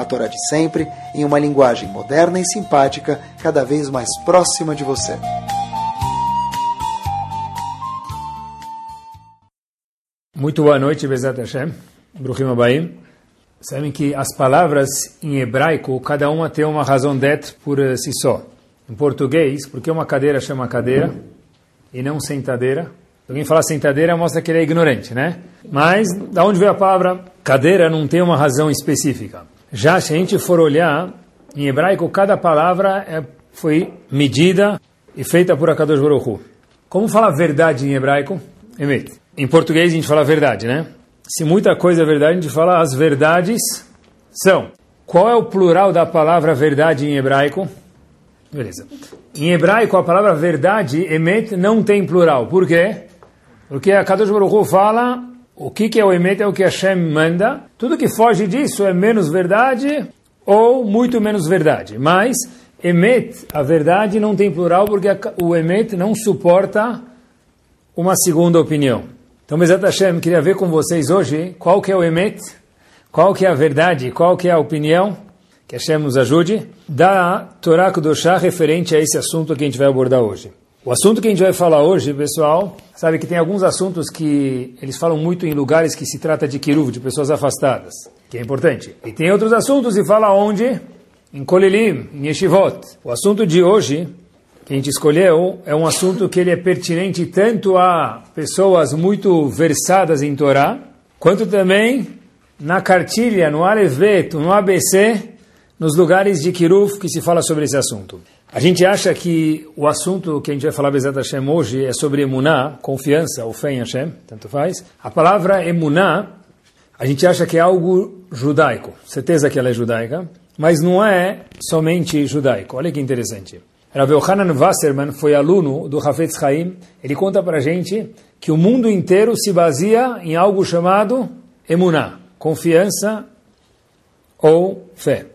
a Torá de sempre, em uma linguagem moderna e simpática, cada vez mais próxima de você. Muito boa noite, Bezat Hashem. Bruhim Abaim. Sabem que as palavras em hebraico, cada uma tem uma razão d'être por eh, si só. Em português, porque uma cadeira chama cadeira e não sentadeira. Alguém fala sentadeira, mostra que ele é ignorante, né? Mas, da onde veio a palavra cadeira, não tem uma razão específica. Já se a gente for olhar, em hebraico, cada palavra é, foi medida e feita por Akadosh Baruch Hu. Como fala verdade em hebraico? Emet. Em português a gente fala verdade, né? Se muita coisa é verdade, a gente fala as verdades são. Qual é o plural da palavra verdade em hebraico? Beleza. Em hebraico, a palavra verdade, emet, não tem plural. Por quê? Porque a Kadosh Baruch Hu fala o que, que é o emet é o que Hashem manda. Tudo que foge disso é menos verdade ou muito menos verdade. Mas emet, a verdade não tem plural porque o emet não suporta uma segunda opinião. Então, Bezat Hashem, queria ver com vocês hoje qual que é o emet, qual que é a verdade, qual que é a opinião, que Hashem nos ajude, da Torá Kudoshá referente a esse assunto que a gente vai abordar hoje. O assunto que a gente vai falar hoje, pessoal, sabe que tem alguns assuntos que eles falam muito em lugares que se trata de kiruv, de pessoas afastadas, que é importante. E tem outros assuntos e fala onde? Em Kolilim, em Yeshivot. O assunto de hoje, que a gente escolheu, é um assunto que ele é pertinente tanto a pessoas muito versadas em Torá, quanto também na cartilha, no Alevet, no ABC, nos lugares de kiruv que se fala sobre esse assunto. A gente acha que o assunto que a gente vai falar Bezat Hashem hoje é sobre emuná, confiança ou fé em Hashem, tanto faz. A palavra emuná, a gente acha que é algo judaico, certeza que ela é judaica, mas não é somente judaico. Olha que interessante. Rav Yohanan Wasserman foi aluno do Hafetz Haim, ele conta para a gente que o mundo inteiro se baseia em algo chamado emuná, confiança ou fé.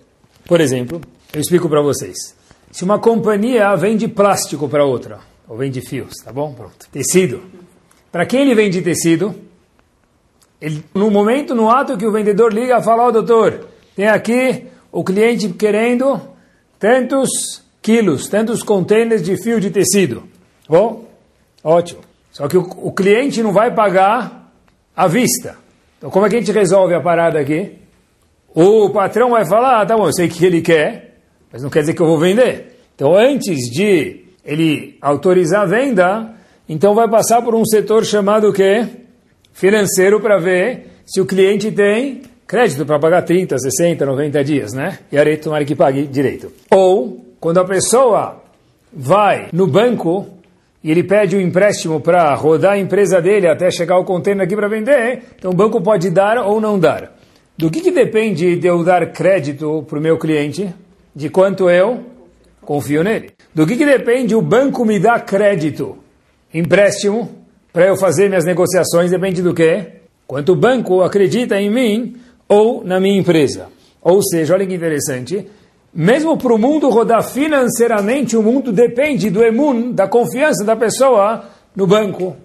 Por exemplo, eu explico para vocês. Se uma companhia vende plástico para outra, ou vende fios, tá bom? Pronto. Tecido. Para quem ele vende tecido? Ele, no momento, no ato que o vendedor liga, fala, ó oh, doutor, tem aqui o cliente querendo tantos quilos, tantos containers de fio de tecido. Bom? Ótimo. Só que o, o cliente não vai pagar à vista. Então, como é que a gente resolve a parada aqui? O patrão vai falar, ah, tá bom, eu sei o que ele quer, mas não quer dizer que eu vou vender. Então, antes de ele autorizar a venda, então vai passar por um setor chamado o quê? Financeiro para ver se o cliente tem crédito para pagar 30, 60, 90 dias, né? E aí tomara que pague direito. Ou, quando a pessoa vai no banco e ele pede um empréstimo para rodar a empresa dele até chegar o container aqui para vender, então o banco pode dar ou não dar. Do que, que depende de eu dar crédito para o meu cliente? De quanto eu confio nele. Do que, que depende o banco me dar crédito, empréstimo, para eu fazer minhas negociações, depende do quê? Quanto o banco acredita em mim ou na minha empresa. Ou seja, olha que interessante, mesmo para o mundo rodar financeiramente, o mundo depende do emun, da confiança da pessoa no banco,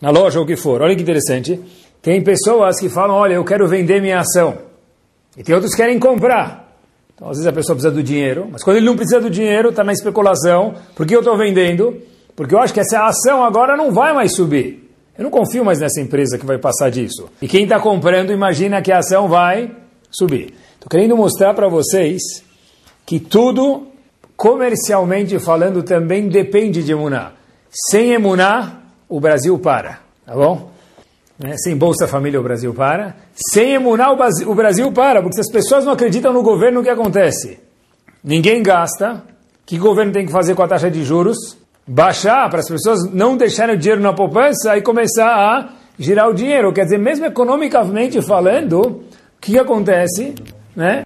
na loja, ou o que for. Olha que interessante. Tem pessoas que falam, olha, eu quero vender minha ação. E tem outros que querem comprar. Então, às vezes a pessoa precisa do dinheiro, mas quando ele não precisa do dinheiro, está na especulação. Por que eu estou vendendo? Porque eu acho que essa ação agora não vai mais subir. Eu não confio mais nessa empresa que vai passar disso. E quem está comprando imagina que a ação vai subir. Estou querendo mostrar para vocês que tudo, comercialmente falando, também depende de emuná. Sem emuná, o para. Tá bom? Né? Sem Bolsa Família o Brasil para. Sem emunar o Brasil para, porque se as pessoas não acreditam no governo, o que acontece? Ninguém gasta. O que o governo tem que fazer com a taxa de juros? Baixar para as pessoas não deixarem o dinheiro na poupança e começar a girar o dinheiro. Quer dizer, mesmo economicamente falando, o que acontece? Né?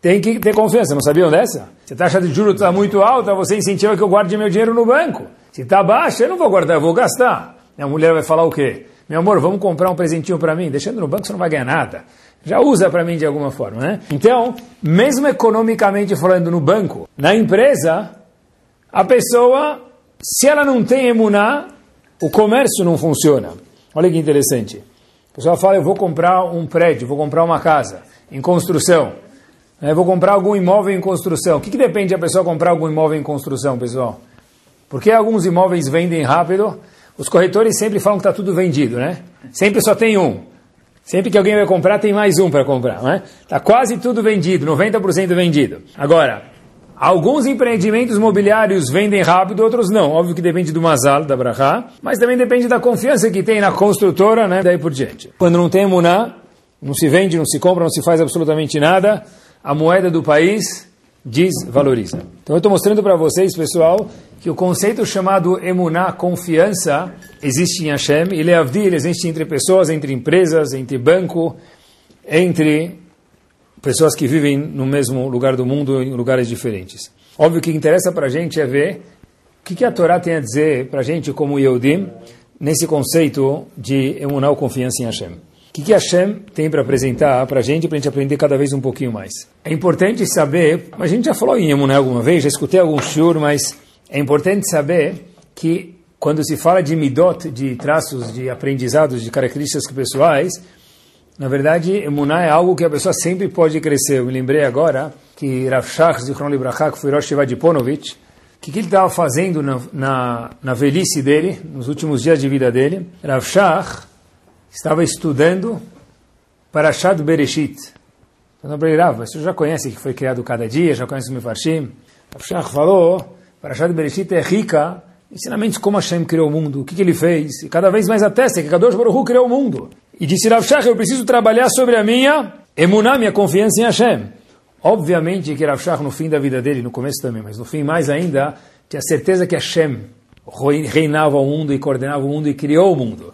tem que ter confiança. Não sabiam dessa? Se a taxa de juros está muito alta, você incentiva que eu guarde meu dinheiro no banco. Se está baixa, eu não vou guardar, eu vou gastar. a mulher vai falar o quê? Meu amor, vamos comprar um presentinho para mim. Deixando no banco, você não vai ganhar nada. Já usa para mim de alguma forma, né? Então, mesmo economicamente falando no banco, na empresa, a pessoa, se ela não tem emuná, o comércio não funciona. Olha que interessante. A pessoa fala, eu vou comprar um prédio, vou comprar uma casa em construção. Eu vou comprar algum imóvel em construção. O que, que depende a pessoa comprar algum imóvel em construção, pessoal? Porque alguns imóveis vendem rápido. Os corretores sempre falam que está tudo vendido, né? Sempre só tem um. Sempre que alguém vai comprar, tem mais um para comprar, né? Está quase tudo vendido, 90% vendido. Agora, alguns empreendimentos imobiliários vendem rápido, outros não. Óbvio que depende do Mazal, da Brahá, mas também depende da confiança que tem na construtora, né? Daí por diante. Quando não tem Muná, não se vende, não se compra, não se faz absolutamente nada a moeda do país desvaloriza. Então eu estou mostrando para vocês, pessoal, que o conceito chamado emuná, confiança, existe em Hashem, e leavdil existe entre pessoas, entre empresas, entre banco, entre pessoas que vivem no mesmo lugar do mundo, em lugares diferentes. Óbvio que interessa para a gente é ver o que, que a Torá tem a dizer para a gente como Yehudim, nesse conceito de emuná ou confiança em Hashem. Que, que Hashem tem para apresentar para a gente, para a gente aprender cada vez um pouquinho mais? É importante saber, a gente já falou em Emuné alguma vez, já escutei algum shur, mas é importante saber que quando se fala de midot, de traços, de aprendizados, de características pessoais, na verdade, Emuná é algo que a pessoa sempre pode crescer. Eu me lembrei agora que Rav Shach Zichron Libraha, que foi Rosh Ponovich, o que, que ele estava fazendo na, na, na, velhice dele, nos últimos dias de vida dele? Rav Shach estava estudando para Shad Bereshit. Então, Rav, você já conhece que foi criado cada dia, já conhece o Mefarshim. Rav falou, para Shad Bereshit é rica, ensinamentos como Hashem criou o mundo, o que, que ele fez, e cada vez mais atesta que Kadosh Baruch criou o mundo. E disse Rav Shach, eu preciso trabalhar sobre a minha emuná, minha confiança em Hashem. Obviamente que Rav Shach, no fim da vida dele, no começo também, mas no fim mais ainda, tinha certeza que Hashem reinava o mundo e coordenava o mundo e criou o mundo.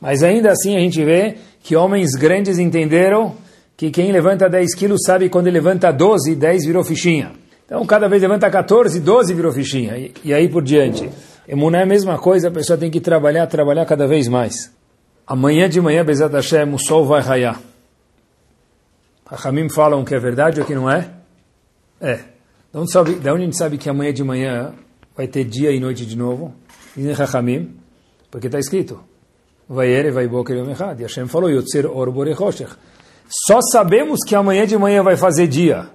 Mas ainda assim a gente vê que homens grandes entenderam que quem levanta 10 quilos sabe quando levanta 12, 10 virou fichinha. Então cada vez levanta 14, 12 virou fichinha. E, e aí por diante. Emuná é a mesma coisa, a pessoa tem que trabalhar, trabalhar cada vez mais. Amanhã de manhã, Bezat Hashem, o sol vai raiar. Rahamim falam que é verdade ou que não é? É. De onde, sabe, de onde a gente sabe que amanhã de manhã vai ter dia e noite de novo? Dizem Rahamim, porque está escrito. Vayere vai boker yom echad. E Hashem falou, Yotzer or borechoshech. Só sabemos que amanhã de manhã vai fazer dia.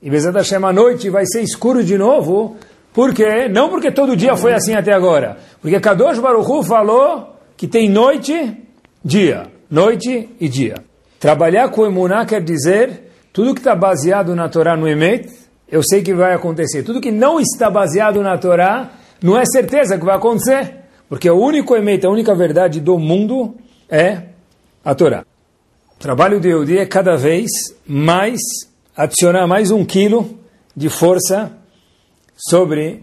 E Bezat Hashem à noite vai ser escuro de novo. Por quê? Não porque todo dia foi assim até agora. Porque Kadosh Baruch Hu falou que tem noite, dia. Noite e dia. Trabalhar com emuná quer dizer tudo que está baseado na Torá no Emet, eu sei que vai acontecer. Tudo que não está baseado na Torá, não é certeza que vai acontecer. Porque o único emeta, a única verdade do mundo é a Torá. O trabalho de Yehudi é cada vez mais adicionar mais um quilo de força sobre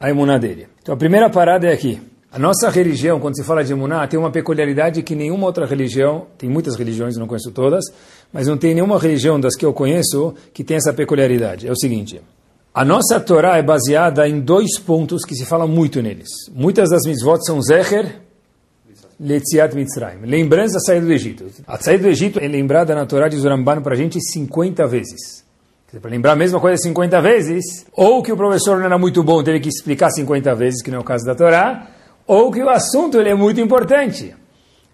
a imuná dele. Então a primeira parada é aqui. A nossa religião, quando se fala de imuná, tem uma peculiaridade que nenhuma outra religião, tem muitas religiões, não conheço todas, mas não tem nenhuma religião das que eu conheço que tem essa peculiaridade. É o seguinte, a nossa Torá é baseada em dois pontos que se fala muito neles. Muitas das mitzvot são Zecher, Letziat Mitzrayim. Lembrança da saída do Egito. A saída do Egito é lembrada na Torá de Zuramban para a gente 50 vezes. Para lembrar a mesma coisa 50 vezes, ou que o professor não era muito bom, teve que explicar 50 vezes, que não é o caso da Torá, ou que o assunto ele é muito importante.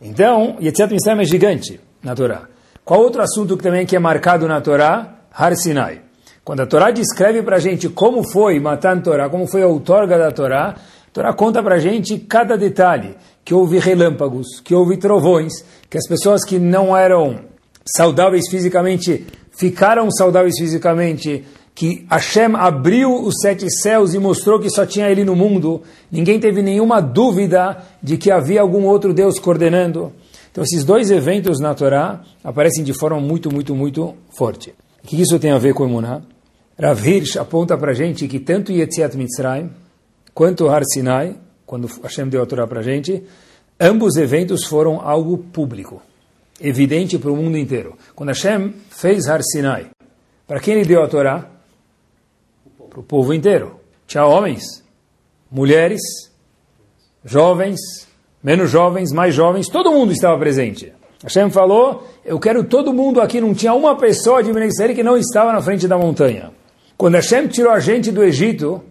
Então, Yetziat Mitzrayim é gigante na Torá. Qual outro assunto que também que é marcado na Torá? Har Sinai. Quando a Torá descreve para a gente como foi Matan Torá, como foi a outorga da Torá, a Torá conta para a gente cada detalhe, que houve relâmpagos, que houve trovões, que as pessoas que não eram saudáveis fisicamente ficaram saudáveis fisicamente, que Hashem abriu os sete céus e mostrou que só tinha ele no mundo, ninguém teve nenhuma dúvida de que havia algum outro Deus coordenando. Então esses dois eventos na Torá aparecem de forma muito, muito, muito forte. O que isso tem a ver com Emuná? Rav Hirsch aponta para a gente que tanto Yetziat Mitzrayim quanto Har Sinai, quando Hashem deu a Torá para a gente, ambos eventos foram algo público, evidente para o mundo inteiro. Quando Hashem fez Har Sinai, Para quem ele deu a Torá? Para o povo inteiro. Tinha homens, mulheres, jovens, menos jovens, mais jovens, todo mundo estava presente. Hashem falou, eu quero todo mundo aqui, não tinha uma pessoa de Israel que não estava na frente da montanha. Quando Hashem tirou a gente do Egito,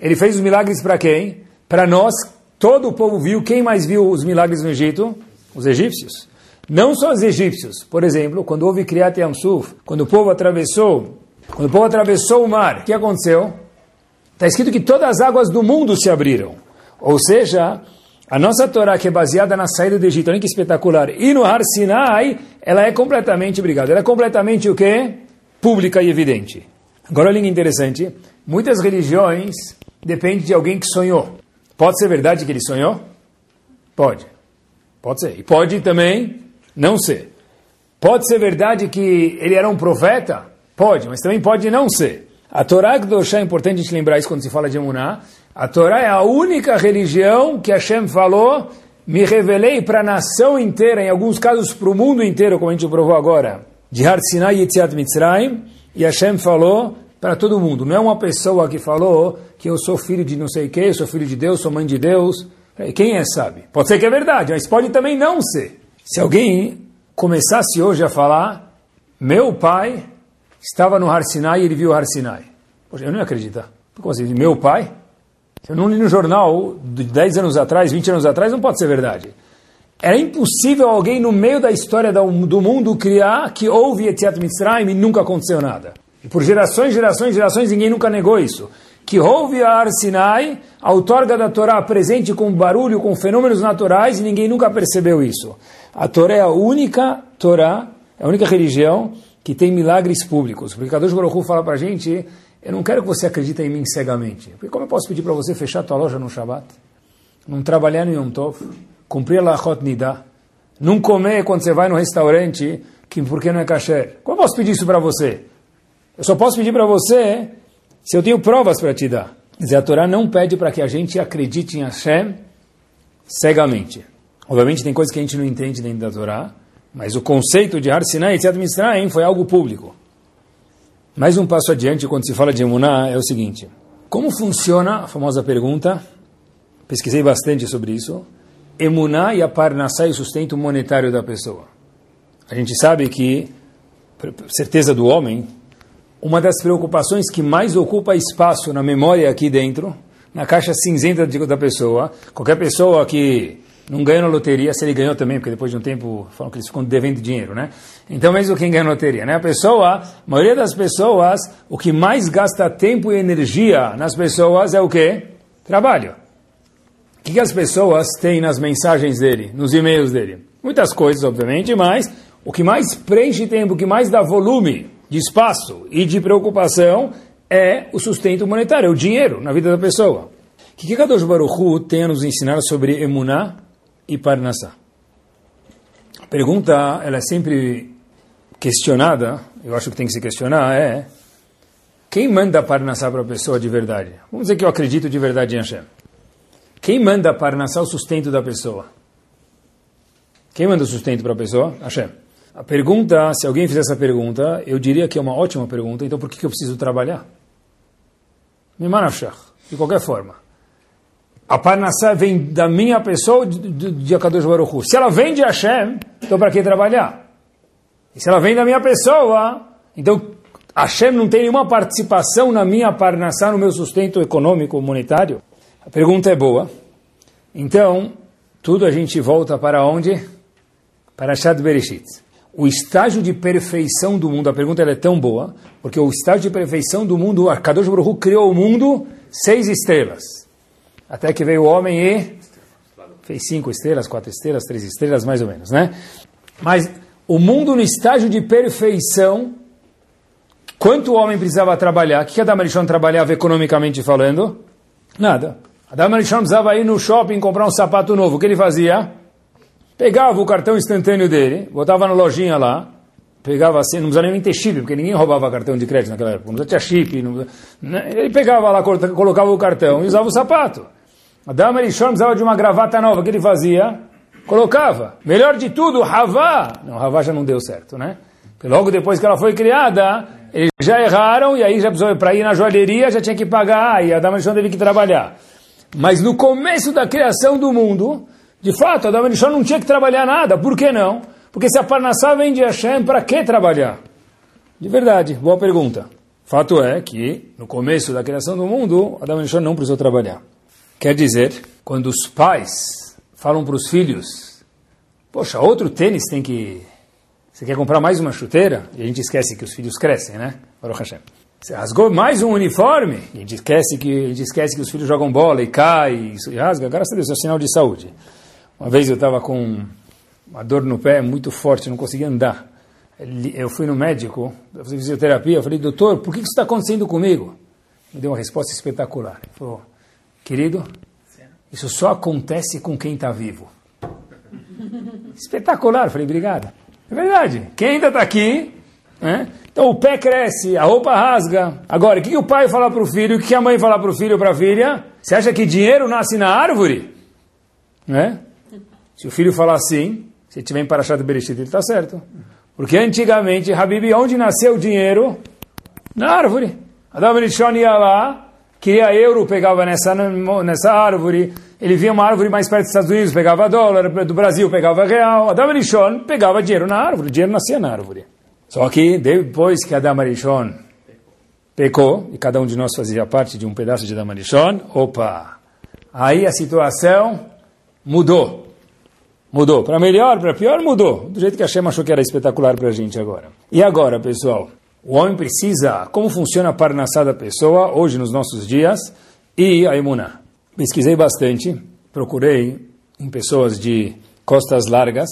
ele fez os milagres para quem? Para nós, todo o povo viu. Quem mais viu os milagres no Egito? Os egípcios. Não só os egípcios. Por exemplo, quando houve Kriyat Yamsuf, quando o povo atravessou, quando o povo atravessou o mar, o que aconteceu? Está escrito que todas as águas do mundo se abriram. Ou seja, a nossa Torá, que é baseada na saída do Egito, olha que espetacular, e no Har Sinai, ela é completamente, obrigado, ela é completamente o quê? Pública e evidente. Agora, olha que interessante, muitas religiões dependem de alguém que sonhou. Pode ser verdade que ele sonhou? Pode. Pode ser. E pode também não ser. Pode ser verdade que ele era um profeta? Pode, mas também pode não ser. A Torá Kedoshá, é importante a gente lembrar isso quando se fala de Emuná, a Torá é a única religião que Hashem falou, me revelei para a nação inteira, em alguns casos para o mundo inteiro, como a gente provou agora, de Har Sinai e Yetziat Mitzrayim, e Hashem falou para todo mundo. Não é uma pessoa que falou que eu sou filho de não sei quem, sou filho de Deus, sou mãe de Deus. Quem é sabe? Pode ser que é verdade, mas pode também não ser. Se alguém começasse hoje a falar, meu pai estava no Har Sinai e ele viu o Har Sinai. Poxa, eu não ia acreditar. Como assim? Meu pai? Se eu não li no jornal de 10 anos atrás, 20 anos atrás, não pode ser verdade. Era impossível alguém no meio da história do mundo criar que houve Etiat Mitzrayim e nunca aconteceu nada. E por gerações, gerações, gerações, ninguém nunca negou isso. Que houve a Ar Sinai, a outorga da Torá presente com barulho, com fenômenos naturais, e ninguém nunca percebeu isso. A Torá é a única Torá, é a única religião que tem milagres públicos. Porque Kadosh Baruch fala para a gente, eu não quero que você acredite em mim cegamente. Porque como eu posso pedir para você fechar tua loja no Shabat? Não trabalhar no Yom Tov? Cumprir a Nidah? Não comer quando você vai no restaurante, que porque não é kasher? Como eu posso pedir isso para você? Eu só posso pedir para você se eu tenho provas para te dar. Dizer, a Torá não pede para que a gente acredite em Hashem cegamente. Obviamente tem coisas que a gente não entende dentro da Torá, mas o conceito de Har Sinai e Tzad Mitzrayim foi algo público. Mais um passo adiante, quando se fala de Emuná, é o seguinte. Como funciona, a famosa pergunta, pesquisei bastante sobre isso, Emuná e a Parnassá e o sustento monetário da pessoa. A gente sabe que, certeza do homem, uma das preocupações que mais ocupa espaço na memória aqui dentro, na caixa cinzenta da pessoa, qualquer pessoa que não ganha na loteria, se ele ganhou também, porque depois de um tempo falam que eles ficam devendo dinheiro, né? Então, mesmo quem ganha na loteria, né? A pessoa, a maioria das pessoas, o que mais gasta tempo e energia nas pessoas é o quê? Trabalho. O que as pessoas têm nas mensagens dele, nos e-mails dele? Muitas coisas, obviamente, mas o que mais preenche tempo, o que mais dá volume de espaço e de preocupação é o sustento monetário, é o dinheiro na vida da pessoa. O que Kadosh Baruch tem a nos ensinar sobre Emuná e Parnassá? A pergunta, ela é sempre questionada, eu acho que tem que se questionar, é quem manda Parnassá para a pessoa de verdade? Vamos dizer que eu acredito de verdade em Hashem. Quem manda Parnassá o sustento da pessoa? Quem manda o sustento para a pessoa? Hashem. A pergunta, se alguém fizer essa pergunta, eu diria que é uma ótima pergunta, então por que, eu preciso trabalhar? Mimanashach, de qualquer forma. A Parnassá vem da minha pessoa de, Akadosh Baruch. Se ela vem de Hashem, então para que trabalhar? E se ela vem da minha pessoa, então Hashem não tem nenhuma participação na minha Parnassá, no meu sustento econômico, monetário? A pergunta é boa. Então, tudo a gente volta para onde? Para Shad Bereshit o estágio de perfeição do mundo, a pergunta é tão boa, porque o estágio de perfeição do mundo, a Kadosh Baruch criou o mundo seis estrelas. Até que veio o homem e fez cinco estrelas, quatro estrelas, três estrelas, mais ou menos, né? Mas o mundo no estágio de perfeição, quanto o homem precisava trabalhar? O que Adam Arishon trabalhava economicamente falando? Nada. Adam Arishon precisava ir no shopping comprar um sapato novo. O que ele fazia? Pegava o cartão instantâneo dele, botava na lojinha lá, pegava assim, não precisava nem ter chip, porque ninguém roubava cartão de crédito naquela época, não tinha chip. Não, né? Ele pegava lá, colocava o cartão e usava o sapato. A dama Elishon precisava de uma gravata nova, o que ele fazia? Colocava. Melhor de tudo, Havá. Não, Havá já não deu certo, né? Porque logo depois que ela foi criada, Eles já erraram, e aí já para ir na joalheria já tinha que pagar, e Adam Arishon teve que trabalhar. Mas no começo da criação do mundo, de fato, Adam Arishon não tinha que trabalhar nada. Por que não? Porque se a Parnassá vem de Hashem, para que trabalhar? De verdade, boa pergunta. Fato é que, no começo da criação do mundo, Adam Arishon não precisou trabalhar. Quer dizer, quando os pais falam para os filhos, poxa, outro tênis tem que você quer comprar mais uma chuteira? E a gente esquece que os filhos crescem, né? Baruch Hashem. Você rasgou mais um uniforme? A gente esquece que, esquece que os filhos jogam bola e cai e rasga. Graças a Deus, é um sinal de saúde. Uma vez eu estava com uma dor no pé muito forte, não conseguia andar. Eu fui no médico, fazer fisioterapia, eu falei, doutor, por que isso está acontecendo comigo? Me deu uma resposta espetacular. Ele falou, querido, isso só acontece com quem está vivo. Espetacular, eu falei, obrigado. É verdade. Quem ainda está aqui, né? então o pé cresce, a roupa rasga. Agora, o que, que o pai fala para o filho, o que, que a mãe fala para o filho ou para a filha? Você acha que dinheiro nasce na árvore? Né? Se o filho falar assim, se tiver em Parashat Bereshit, ele está certo. Porque antigamente, Habib, onde nasceu o dinheiro? Na árvore. Adam Rishon ia lá, queria euro, pegava nessa, nessa árvore, ele via uma árvore mais perto dos Estados Unidos, pegava dólar, do Brasil pegava real. Adam Arishon pegava dinheiro na árvore, o dinheiro nascia na árvore. Só que depois que Adam Arishon pecou, e cada um de nós fazia parte de um pedaço de Adam Arishon, opa, aí a situação mudou. Mudou. Para melhor, para pior, mudou. Do jeito que a Shem achou que era espetacular para a gente agora. E agora, pessoal? O homem precisa, como funciona a parnassá da pessoa, hoje nos nossos dias, e a imuná pesquisei bastante, procurei em pessoas de costas largas,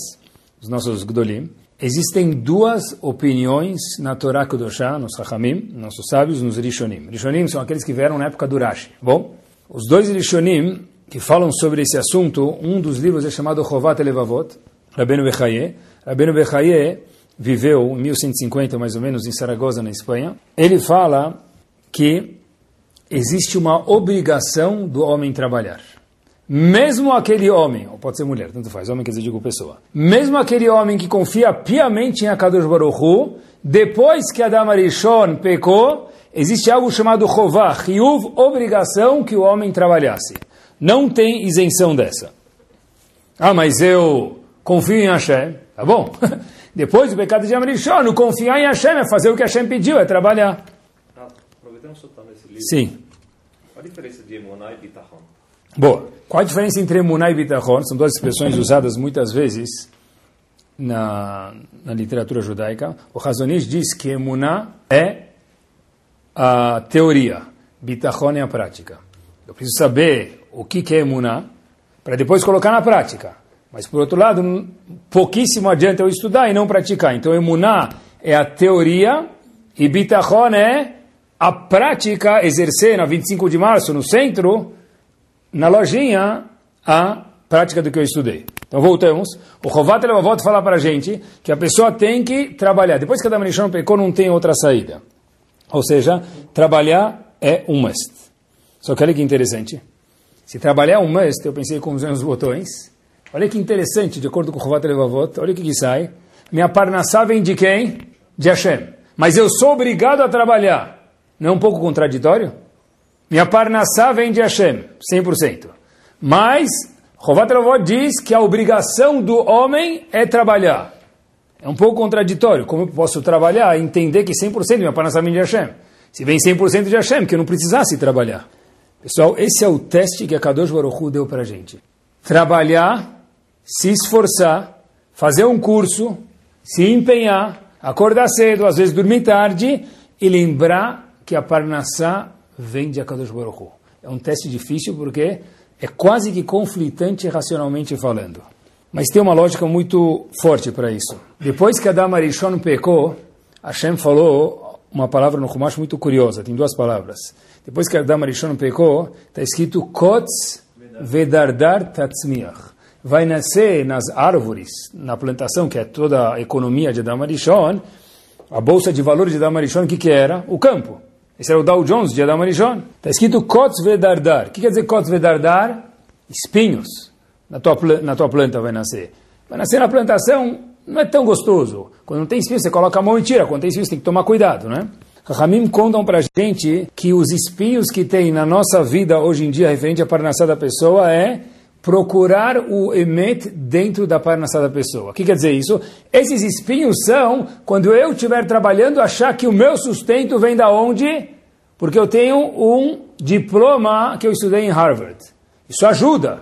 os nossos Gdolim. Existem duas opiniões na Torá Kudoshá, nos Chachamim, nossos sábios, nos Rishonim. Rishonim são aqueles que vieram na época do Rashi. Bom, os dois Rishonim que falam sobre esse assunto, um dos livros é chamado Chovat Elevavot, Rabbeinu Bechaye. Rabbeinu Bechaye viveu em 1150, mais ou menos, em Saragoza, na Espanha. Ele fala que existe uma obrigação do homem trabalhar. Mesmo aquele homem, ou pode ser mulher, tanto faz, homem quer dizer, digo pessoa. Mesmo aquele homem que confia piamente em Akadosh Baruch Hu, depois que Adam Arishon pecou, existe algo chamado Chovah, Hiyuv, obrigação que o homem trabalhasse. Não tem isenção dessa. Ah, mas eu confio em Hashem. Tá bom. Depois do pecado de Amarishon, confiar em Hashem é fazer o que Hashem pediu, é trabalhar. Ah, aproveitando está nesse livro. Sim. Qual a diferença de Emuná e Bitachon? Boa. Qual a diferença entre Emuná e Bitachon? São duas expressões usadas muitas vezes na, na literatura judaica. O Razonish diz que Emuná é a teoria, Bitachon é a prática. Eu preciso saber o que é Emuná para depois colocar na prática. Mas, por outro lado, pouquíssimo adianta eu estudar e não praticar. Então, Emuná é a teoria e Bitachon é a prática, exercer na 25 de março, no centro, na lojinha, a prática do que eu estudei. Então voltamos. O Rovat Levavot fala para a gente que a pessoa tem que trabalhar. Depois que a Damanishon pecou, não tem outra saída. Ou seja, trabalhar é um must. Só que olha que interessante. Se trabalhar é um must, eu pensei com os botões. Olha que interessante, de acordo com o Rovat Levavot, olha o que, que sai. Minha parnassá vem de quem? De Hashem. Mas eu sou obrigado a trabalhar. Não é um pouco contraditório? Minha parnassá vem de Hashem, 100%. Mas, Rovat diz que a obrigação do homem é trabalhar. É um pouco contraditório. Como eu posso trabalhar e entender que 100% minha parnassá vem de Hashem? Se vem 100% de Hashem, que eu não precisasse trabalhar. Pessoal, esse é o teste que a Kadosh Baruch Hu deu para a gente. Trabalhar, se esforçar, fazer um curso, se empenhar, acordar cedo, às vezes dormir tarde e lembrar que a Parnassá vem de Akadosh Baruch Hu. É um teste difícil porque é quase que conflitante racionalmente falando. Mas tem uma lógica muito forte para isso. Depois que Adam Arishon pecou, Hashem falou uma palavra no Chumash muito curiosa, tem duas palavras. Depois que Adam Arishon pecou, está escrito Kotz Vedardar Tatzmiach. Vai nascer nas árvores, na plantação, que é toda a economia de Adam Arishon, a bolsa de valores de Adam Arishon, o que, que era? O campo. Esse era o Dow Jones de Adam Arishon. Está escrito Kotz Vedardar. O que quer dizer Kotz Vedardar? Espinhos. Na tua, na tua planta vai nascer. Vai nascer na plantação, não é tão gostoso. Quando não tem espinhos, você coloca a mão e tira. Quando tem espinhos, tem que tomar cuidado, né? Ramim contam para gente que os espinhos que tem na nossa vida hoje em dia, referente à parnassá da pessoa, é procurar o emet dentro da parnassá da pessoa. O que quer dizer isso? Esses espinhos são, quando eu estiver trabalhando, achar que o meu sustento vem da onde? Porque eu tenho um diploma que eu estudei em Harvard. Isso ajuda.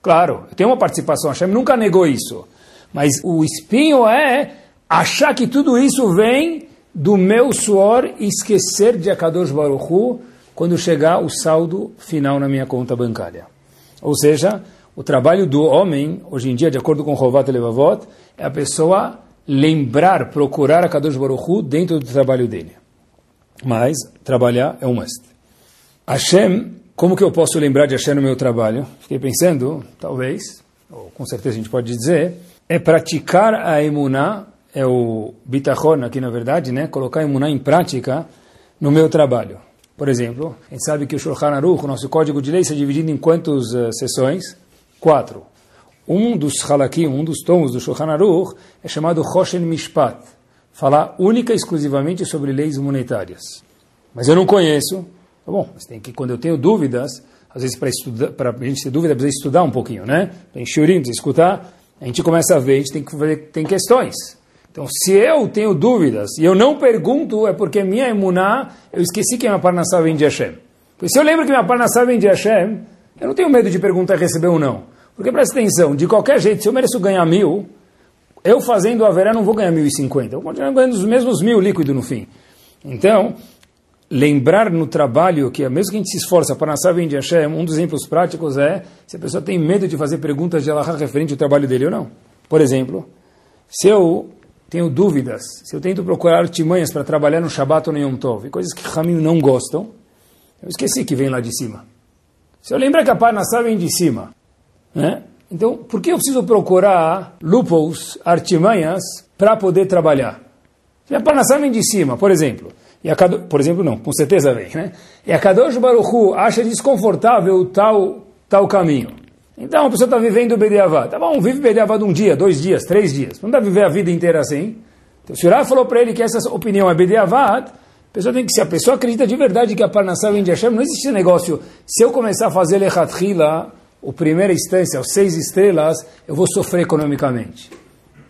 Claro, eu tenho uma participação, a Hashem nunca negou isso. Mas o espinho é achar que tudo isso vem do meu suor e esquecer de Akadosh Baruch Hu quando chegar o saldo final na minha conta bancária. Ou seja, o trabalho do homem, hoje em dia, de acordo com Rovat Levavot, é a pessoa lembrar, procurar Akadosh Baruch Hu dentro do trabalho dele. Mas trabalhar é um must. Hashem como que eu posso lembrar de Hashem no meu trabalho? Fiquei pensando, talvez, ou com certeza a gente pode dizer, é praticar a emuná, é o bitachon aqui na verdade, né? Colocar a emuná em prática no meu trabalho. Por exemplo, a gente sabe que o Shulchan Aruch, o nosso código de lei, é dividido em quantas uh, sessões? Quatro. Um dos halakim, um dos tomos do Shulchan Aruch, é chamado Choshen Mishpat, falar única e exclusivamente sobre leis monetárias. Mas eu não conheço, Tá bom, mas tem que, quando eu tenho dúvidas, às vezes para a gente ter dúvida, precisa estudar um pouquinho, né? Tem shurim, precisa escutar, a gente começa a ver, a gente tem que fazer, tem questões. Então, se eu tenho dúvidas e eu não pergunto, é porque minha emuná, eu esqueci que minha parnassá vem de Hashem. Porque se eu lembro que minha parnassá vem de Hashem, eu não tenho medo de perguntar receber ou não. Porque presta atenção, de qualquer jeito, se eu mereço ganhar mil, eu fazendo a verá não vou ganhar mil e cinquenta, eu vou continuar ganhando os mesmos mil líquido no fim. Então, lembrar no trabalho que, mesmo que a gente se esforça para nascer bem de Hashem, um dos exemplos práticos é se a pessoa tem medo de fazer perguntas de Allah referente ao trabalho dele ou não. Por exemplo, se eu tenho dúvidas, se eu tento procurar artimanhas para trabalhar no Shabbat ou no Yom Tov, coisas que Ramim não gostam, eu esqueci que vem lá de cima. Se eu lembrar que a Parnassá vem de cima, né? Então por que eu preciso procurar loopholes, artimanhas, para poder trabalhar? Se a Parnassá vem de cima, por exemplo, e a Kadosh, por exemplo, não, com certeza vem, né? E a Kadosh Baruchu acha desconfortável tal, tal caminho. Então a pessoa está vivendo o Bediavad. Tá bom, vive Bediavad um dia, dois dias, três dias. Não dá viver a vida inteira assim. Então, o Rav falou para ele que essa opinião é Bediavad, a pessoa tem que, se a pessoa acredita de verdade que a Parnassá vem de Hashem, não existe esse negócio. Se eu começar a fazer Lechat Hila, o primeira instância, os seis estrelas, eu vou sofrer economicamente.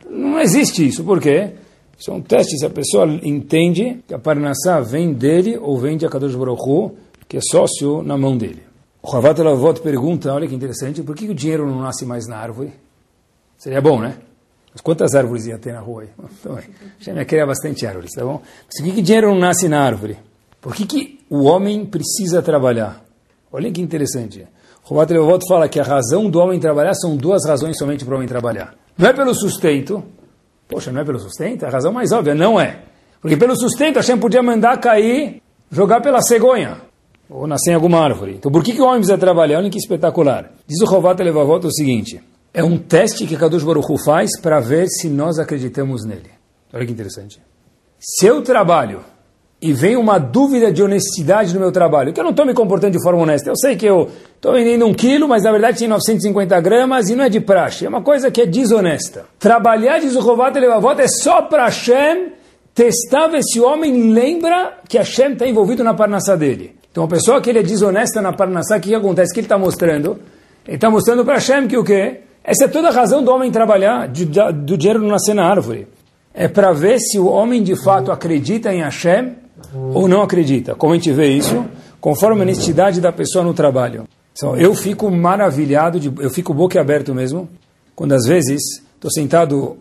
Não existe isso. Por quê? Isso é um teste se a pessoa entende que a Parnassá vem dele ou vem de Akadosh Baruch Hu, que é sócio na mão dele. O Ravat Lavot pergunta, olha que interessante, por que o dinheiro não nasce mais na árvore? Seria bom, né? Mas quantas árvores ia ter na rua aí? Então, já ia criar bastante árvores, tá bom? Mas por que, que dinheiro não nasce na árvore? Por que, que o homem precisa trabalhar? Olha que interessante. O Ravat Lavot fala que a razão do homem trabalhar são duas razões somente para o homem trabalhar. Não é pelo sustento, Poxa, não é pelo sustento? A razão mais óbvia, não é. Porque pelo sustento Hashem podia mandar cair, jogar pela cegonha, ou nascer em alguma árvore. Então por que, que o homem precisa trabalhar? Olha que espetacular. Diz o Rovat Levavot o seguinte, é um teste que Kadosh Baruch Hu faz para ver se nós acreditamos nele. Olha que interessante. Se eu trabalho e vem uma dúvida de honestidade no meu trabalho, que eu não estou me comportando de forma honesta. Eu sei que eu estou vendendo um quilo, mas na verdade tem 950 gramas e não é de praxe. É uma coisa que é desonesta. Trabalhar de Zuhovat Levavot é só para Hashem testar ver se o homem lembra que Hashem está envolvido na parnassá dele. Então, a pessoa que ele é desonesta na parnassá, o que, que acontece? O que ele está mostrando? Ele está mostrando para Hashem que o quê? Essa é toda a razão do homem trabalhar, de, do dinheiro não nascer na árvore. É para ver se o homem de fato acredita em Hashem ou não acredita. Como a gente vê isso? Conforme a honestidade da pessoa no trabalho. Então, eu fico maravilhado, de, eu fico boquiaberto mesmo, quando às vezes estou sentado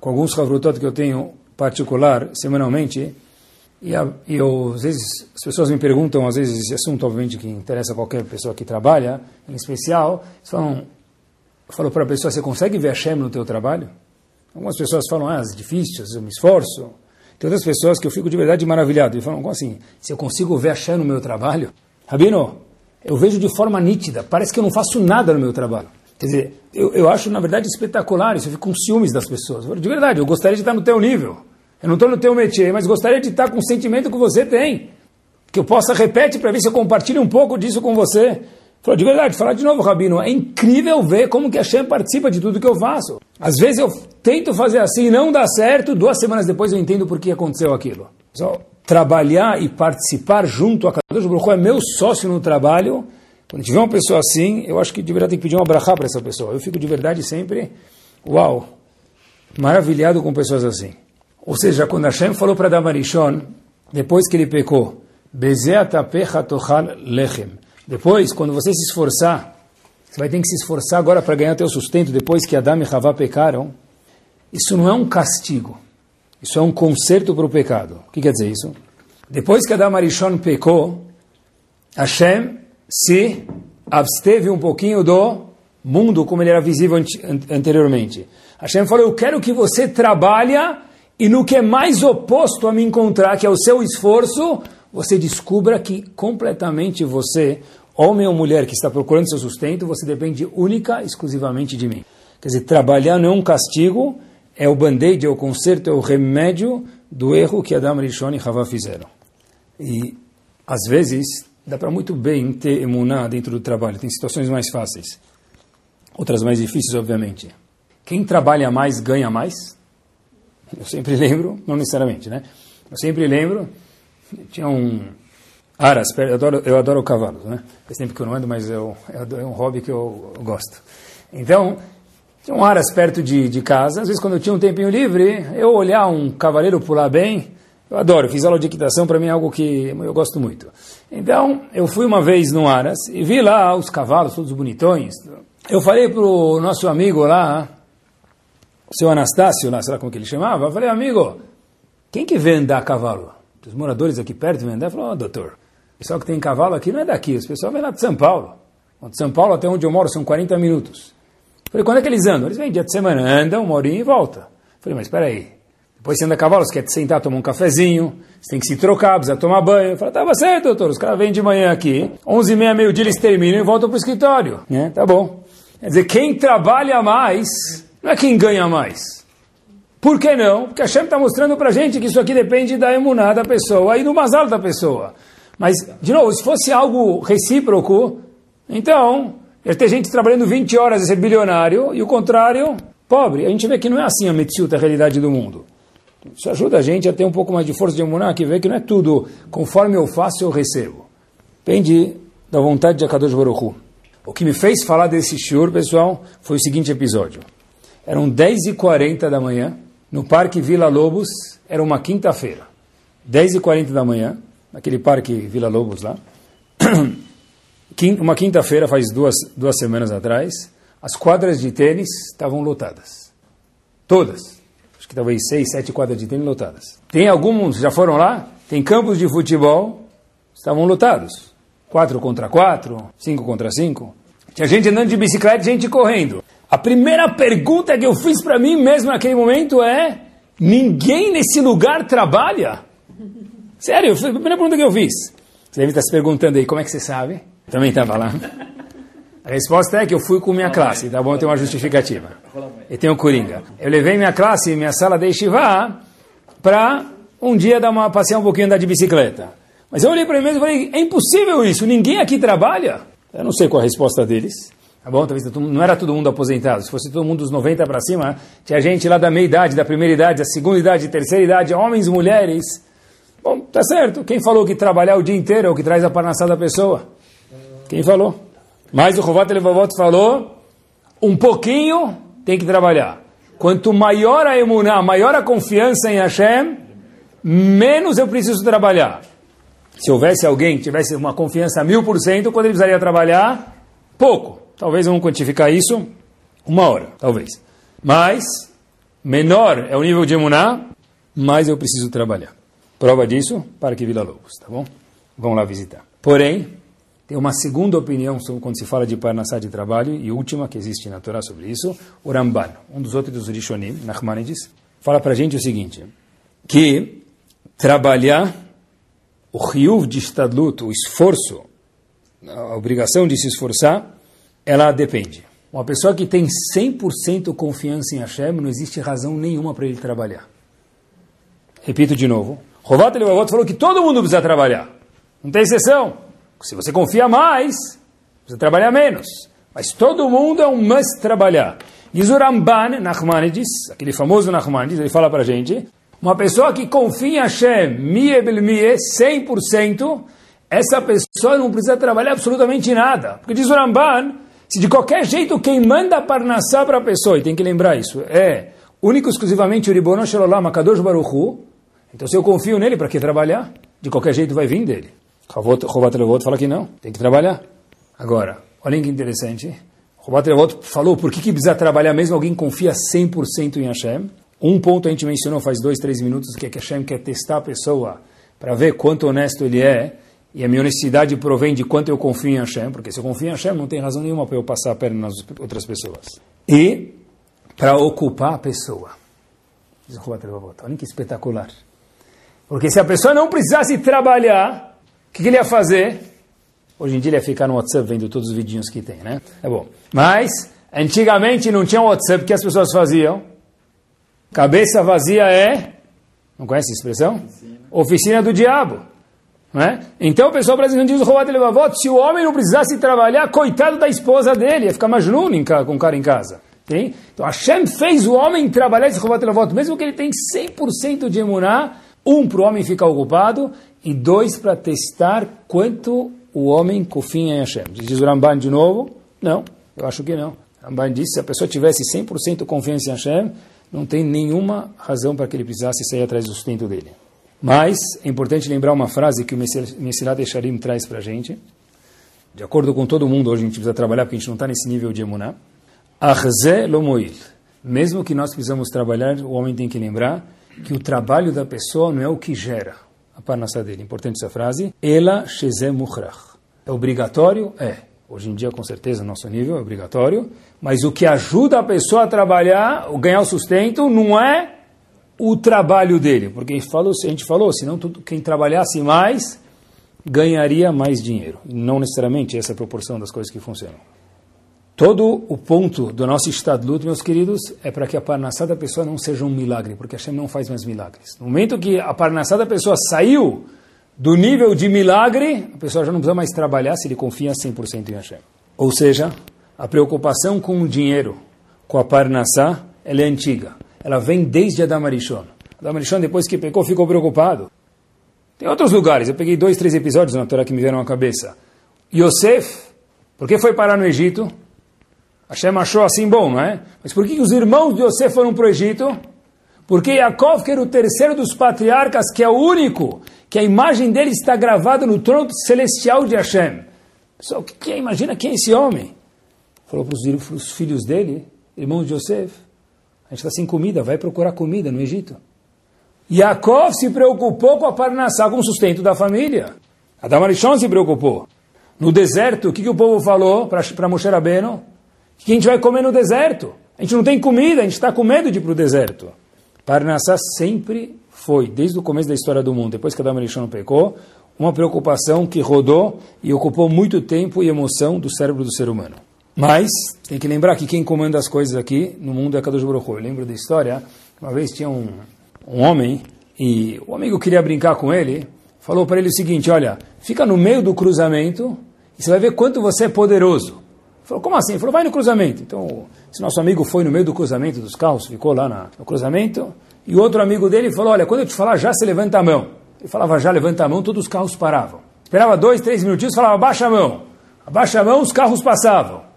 com alguns favrutot que eu tenho particular, semanalmente, e, a, e eu, às vezes as pessoas me perguntam, às vezes esse assunto obviamente que interessa a qualquer pessoa que trabalha, em especial, falam, eu falo para a pessoa, você consegue ver a Shem no teu trabalho? Algumas pessoas falam, ah, é difícil, eu me esforço. Tem outras pessoas que eu fico de verdade maravilhado. E falam, como assim? Se eu consigo ver a Shem no meu trabalho? Rabino, eu vejo de forma nítida. Parece que eu não faço nada no meu trabalho. Quer dizer, eu, eu acho, na verdade, espetacular isso. Eu fico com ciúmes das pessoas. De verdade, eu gostaria de estar no teu nível. Eu não estou no teu métier, mas gostaria de estar com o sentimento que você tem. Que eu possa repetir para ver se eu compartilho um pouco disso com você. Falou, de verdade, falar de novo, Rabino, é incrível ver como que a Shem participa de tudo que eu faço. Às vezes eu tento fazer assim e não dá certo, duas semanas depois eu entendo por que aconteceu aquilo. Só trabalhar e participar junto a Kadosh Baruch é meu sócio no trabalho. Quando tiver uma pessoa assim, eu acho que de verdade tem que pedir uma brachá para essa pessoa. Eu fico de verdade sempre, uau, maravilhado com pessoas assim. Ou seja, quando Hashem falou para Damarishon, depois que ele pecou, lechem. Depois, quando você se esforçar, você vai ter que se esforçar agora para ganhar teu sustento, depois que Adam e Havá pecaram. Isso não é um castigo. Isso é um conserto para o pecado. O que quer dizer isso? Depois que Adam Arishon pecou, Hashem se absteve um pouquinho do mundo como ele era visível anteriormente. Hashem falou, eu quero que você trabalhe e no que é mais oposto a me encontrar, que é o seu esforço, você descubra que completamente você, homem ou mulher que está procurando seu sustento, você depende única, exclusivamente de mim. Quer dizer, trabalhar não é um castigo, é o band-aid, é o conserto, é o remédio do erro que Adam Rishon e Havá fizeram. E, às vezes, dá para muito bem ter emuná dentro do trabalho. Tem situações mais fáceis, outras mais difíceis, obviamente. Quem trabalha mais, ganha mais. Eu sempre lembro, não necessariamente, né? Eu sempre lembro, tinha um aras, eu adoro, eu adoro cavalos, né? Faz tempo que eu não ando, mas eu, é um hobby que eu, eu gosto. Então, tinha um aras perto de, de casa. Às vezes, quando eu tinha um tempinho livre, eu olhar um cavaleiro pular bem, eu adoro. Fiz aula de equitação, para mim é algo que eu gosto muito. Então, eu fui uma vez no aras e vi lá os cavalos, todos bonitões. Eu falei para o nosso amigo lá, o seu Anastácio, lá, sei lá como que ele chamava, eu falei, amigo, quem que vê andar a cavalo? Os moradores aqui perto vêm andar? Falou, oh, doutor, o pessoal que tem cavalo aqui não é daqui, os pessoal vem lá de São Paulo. De São Paulo até onde eu moro são 40 minutos. Falei, quando é que eles andam? Eles vêm dia de semana, andam, horinha e volta. Falei, mas espera aí. Depois você anda a cavalo, você quer sentar, tomar um cafezinho, você tem que se trocar, precisa tomar banho. Falei, tava certo, doutor, os caras vêm de manhã aqui, 11 e meia, meio-dia eles terminam e voltam para o escritório. É, tá bom. Quer dizer, quem trabalha mais não é quem ganha mais. Por que não? Porque a Shem está mostrando para gente que isso aqui depende da emuná da pessoa e do masal da pessoa. Mas, de novo, se fosse algo recíproco, então Deve ter gente trabalhando 20 horas e ser bilionário, e o contrário, pobre. A gente vê que não é assim a Metziut, a realidade do mundo. Isso ajuda a gente a ter um pouco mais de força de emuná, que vê que não é tudo conforme eu faço, eu recebo. Depende da vontade de Akadosh Baruch Hu. O que me fez falar desse shiur, pessoal, foi o seguinte episódio. Eram 10h40 da manhã, no Parque Vila Lobos, era uma quinta-feira. 10h40 da manhã, naquele Parque Vila Lobos lá. uma quinta-feira, faz duas, duas semanas atrás, as quadras de tênis estavam lotadas. Todas. Acho que talvez seis, sete quadras de tênis lotadas. Tem alguns, já foram lá? Tem campos de futebol, estavam lotados. Quatro contra quatro, cinco contra cinco. Tinha gente andando de bicicleta, gente correndo. A primeira pergunta que eu fiz para mim mesmo naquele momento é: ninguém nesse lugar trabalha? Sério, foi a primeira pergunta que eu fiz. Você deve estar se perguntando aí, como é que você sabe? Também estava lá. A resposta é que eu fui com minha classe, tá bom? Tem uma justificativa. E tem o Coringa. Eu levei minha classe, minha sala de Shivá, para um dia dar uma, passear um pouquinho andar de bicicleta. Mas eu olhei para mim mesmo e falei, é impossível isso, ninguém aqui trabalha. Eu não sei qual a resposta deles. Tá bom? Talvez não era todo mundo aposentado. Se fosse todo mundo dos 90 para cima, tinha gente lá da meia idade, da primeira idade, da segunda idade, terceira idade, homens, mulheres. Bom, tá certo. Quem falou que trabalhar o dia inteiro é o que traz a parnassada da pessoa? Quem falou? Mas o Rovat Levavot falou, um pouquinho tem que trabalhar. Quanto maior a emuná, maior a confiança em Hashem, menos eu preciso trabalhar. Se houvesse alguém que tivesse uma confiança mil por cento, quando ele precisaria trabalhar? Pouco. Talvez vamos quantificar isso uma hora, talvez. Mas, menor é o nível de emuná, mais eu preciso trabalhar. Prova disso, para que Vila Lobos, tá bom? Vamos lá visitar. Porém, tem uma segunda opinião sobre quando se fala de Parnassá de trabalho, e última que existe na Torá sobre isso, o Ramban, um dos outros dos Rishonim, Nachmanides, fala para a gente o seguinte, que trabalhar, o riuv de estadlut, o esforço, a obrigação de se esforçar, ela depende. Uma pessoa que tem 100% confiança em Hashem, não existe razão nenhuma para ele trabalhar. Repito de novo. Rovat Levavot falou que todo mundo precisa trabalhar. Não tem exceção. Se você confia mais, você trabalha menos. Mas todo mundo é um must trabalhar. Diz o Ramban Nachmanides, aquele famoso Nachmanides, ele fala para a gente, Uma pessoa que confia em Hashem, mie, 100%, essa pessoa não precisa trabalhar absolutamente nada. Porque diz o Ramban, se de qualquer jeito quem manda parnassá para a pessoa, e tem que lembrar isso, é único exclusivamente o Ribono Shalom, Akadosh Baruch Hu, então se eu confio nele, para que trabalhar? De qualquer jeito vai vir dele. Chovat Levot fala que não, tem que trabalhar. Agora, olhem que interessante. Chovat Levot falou por que, que precisa trabalhar mesmo alguém confia 100% em Hashem. Um ponto a gente mencionou faz dois, três minutos, que é que Hashem quer testar a pessoa para ver quanto honesto ele é e a minha honestidade provém de quanto eu confio em Hashem, porque se eu confio em Hashem, não tem razão nenhuma para eu passar a perna nas outras pessoas. E para ocupar a pessoa. Olha que espetacular. Porque se a pessoa não precisasse trabalhar, o que, que ele ia fazer? Hoje em dia ele ia ficar no WhatsApp vendo todos os vidinhos que tem, né? É bom. Mas, antigamente não tinha WhatsApp, o que as pessoas faziam? Cabeça vazia é... Não conhece a expressão? Oficina, Oficina do diabo. É? Então o pessoal brasileiro diz se o homem não precisasse trabalhar, coitado da esposa dele, ia ficar mais com o cara em casa. Tem? Então Hashem fez o homem trabalhar esse Levot, mesmo que ele tem 100% de emuná, um para o homem ficar ocupado e dois para testar quanto o homem confia em Hashem. Diz o Ramban de novo? Não, eu acho que não. Ramban disse se a pessoa tivesse 100% confiança em Hashem, não tem nenhuma razão para que ele precisasse sair atrás do sustento dele. Mas é importante lembrar uma frase que o Messilat Echarim traz para a gente. De acordo com todo mundo, hoje a gente precisa trabalhar porque a gente não está nesse nível de emuná. Arze lomoil. Mesmo que nós precisamos trabalhar, o homem tem que lembrar que o trabalho da pessoa não é o que gera a parnassá dele. Importante essa frase. Ela sheze mukhrach. É obrigatório? É. Hoje em dia, com certeza, nosso nível é obrigatório. Mas o que ajuda a pessoa a trabalhar, ganhar o sustento, não é o trabalho dele, porque a gente falou, a senão tudo, quem trabalhasse mais ganharia mais dinheiro. Não necessariamente essa é a proporção das coisas que funcionam. Todo o ponto do nosso estado luto, meus queridos, é para que a parnassá da pessoa não seja um milagre, porque Hashem não faz mais milagres. No momento que a parnassá da pessoa saiu do nível de milagre, a pessoa já não precisa mais trabalhar se ele confia 100% em Hashem. Ou seja, a preocupação com o dinheiro, com a parnassá, ela é antiga ela vem desde Adam Arishon. Adam Arishon, depois que pecou, ficou preocupado. Tem outros lugares, eu peguei dois, três episódios na Torá que me vieram à cabeça. Yosef, por que foi parar no Egito? Hashem achou assim bom, não é? Mas por que os irmãos de Yosef foram para o Egito? Porque Yaakov, que era o terceiro dos patriarcas, que é o único, que a imagem dele está gravada no trono celestial de Hashem. Pessoal, que, que, imagina quem é esse homem? Falou para os filhos dele, irmãos de Yosef, gente está sem comida, vai procurar comida no Egito. Yaakov se preocupou com a Parnassá, com o sustento da família. Adam Arishon se preocupou. No deserto, o que, que o povo falou para Moshe Rabbeinu? O que a gente vai comer no deserto? A gente não tem comida, a gente está com medo de ir para o deserto. Parnassá sempre foi, desde o começo da história do mundo, depois que Adam Arishon pecou, uma preocupação que rodou e ocupou muito tempo e emoção do cérebro do ser humano. Mas tem que lembrar que quem comanda as coisas aqui no mundo é Kadosh Baruch. Eu lembro da história, uma vez tinha um, um homem e o amigo queria brincar com ele, falou para ele o seguinte, olha, fica no meio do cruzamento e você vai ver quanto você é poderoso. Ele falou, como assim? Ele falou, vai no cruzamento. Então, esse nosso amigo foi no meio do cruzamento dos carros, ficou lá na, no cruzamento, e outro amigo dele falou, olha, quando eu te falar já, você levanta a mão. Ele falava já, levanta a mão, todos os carros paravam. Esperava dois, três minutinhos, falava, abaixa a mão. Abaixa a mão, os carros passavam.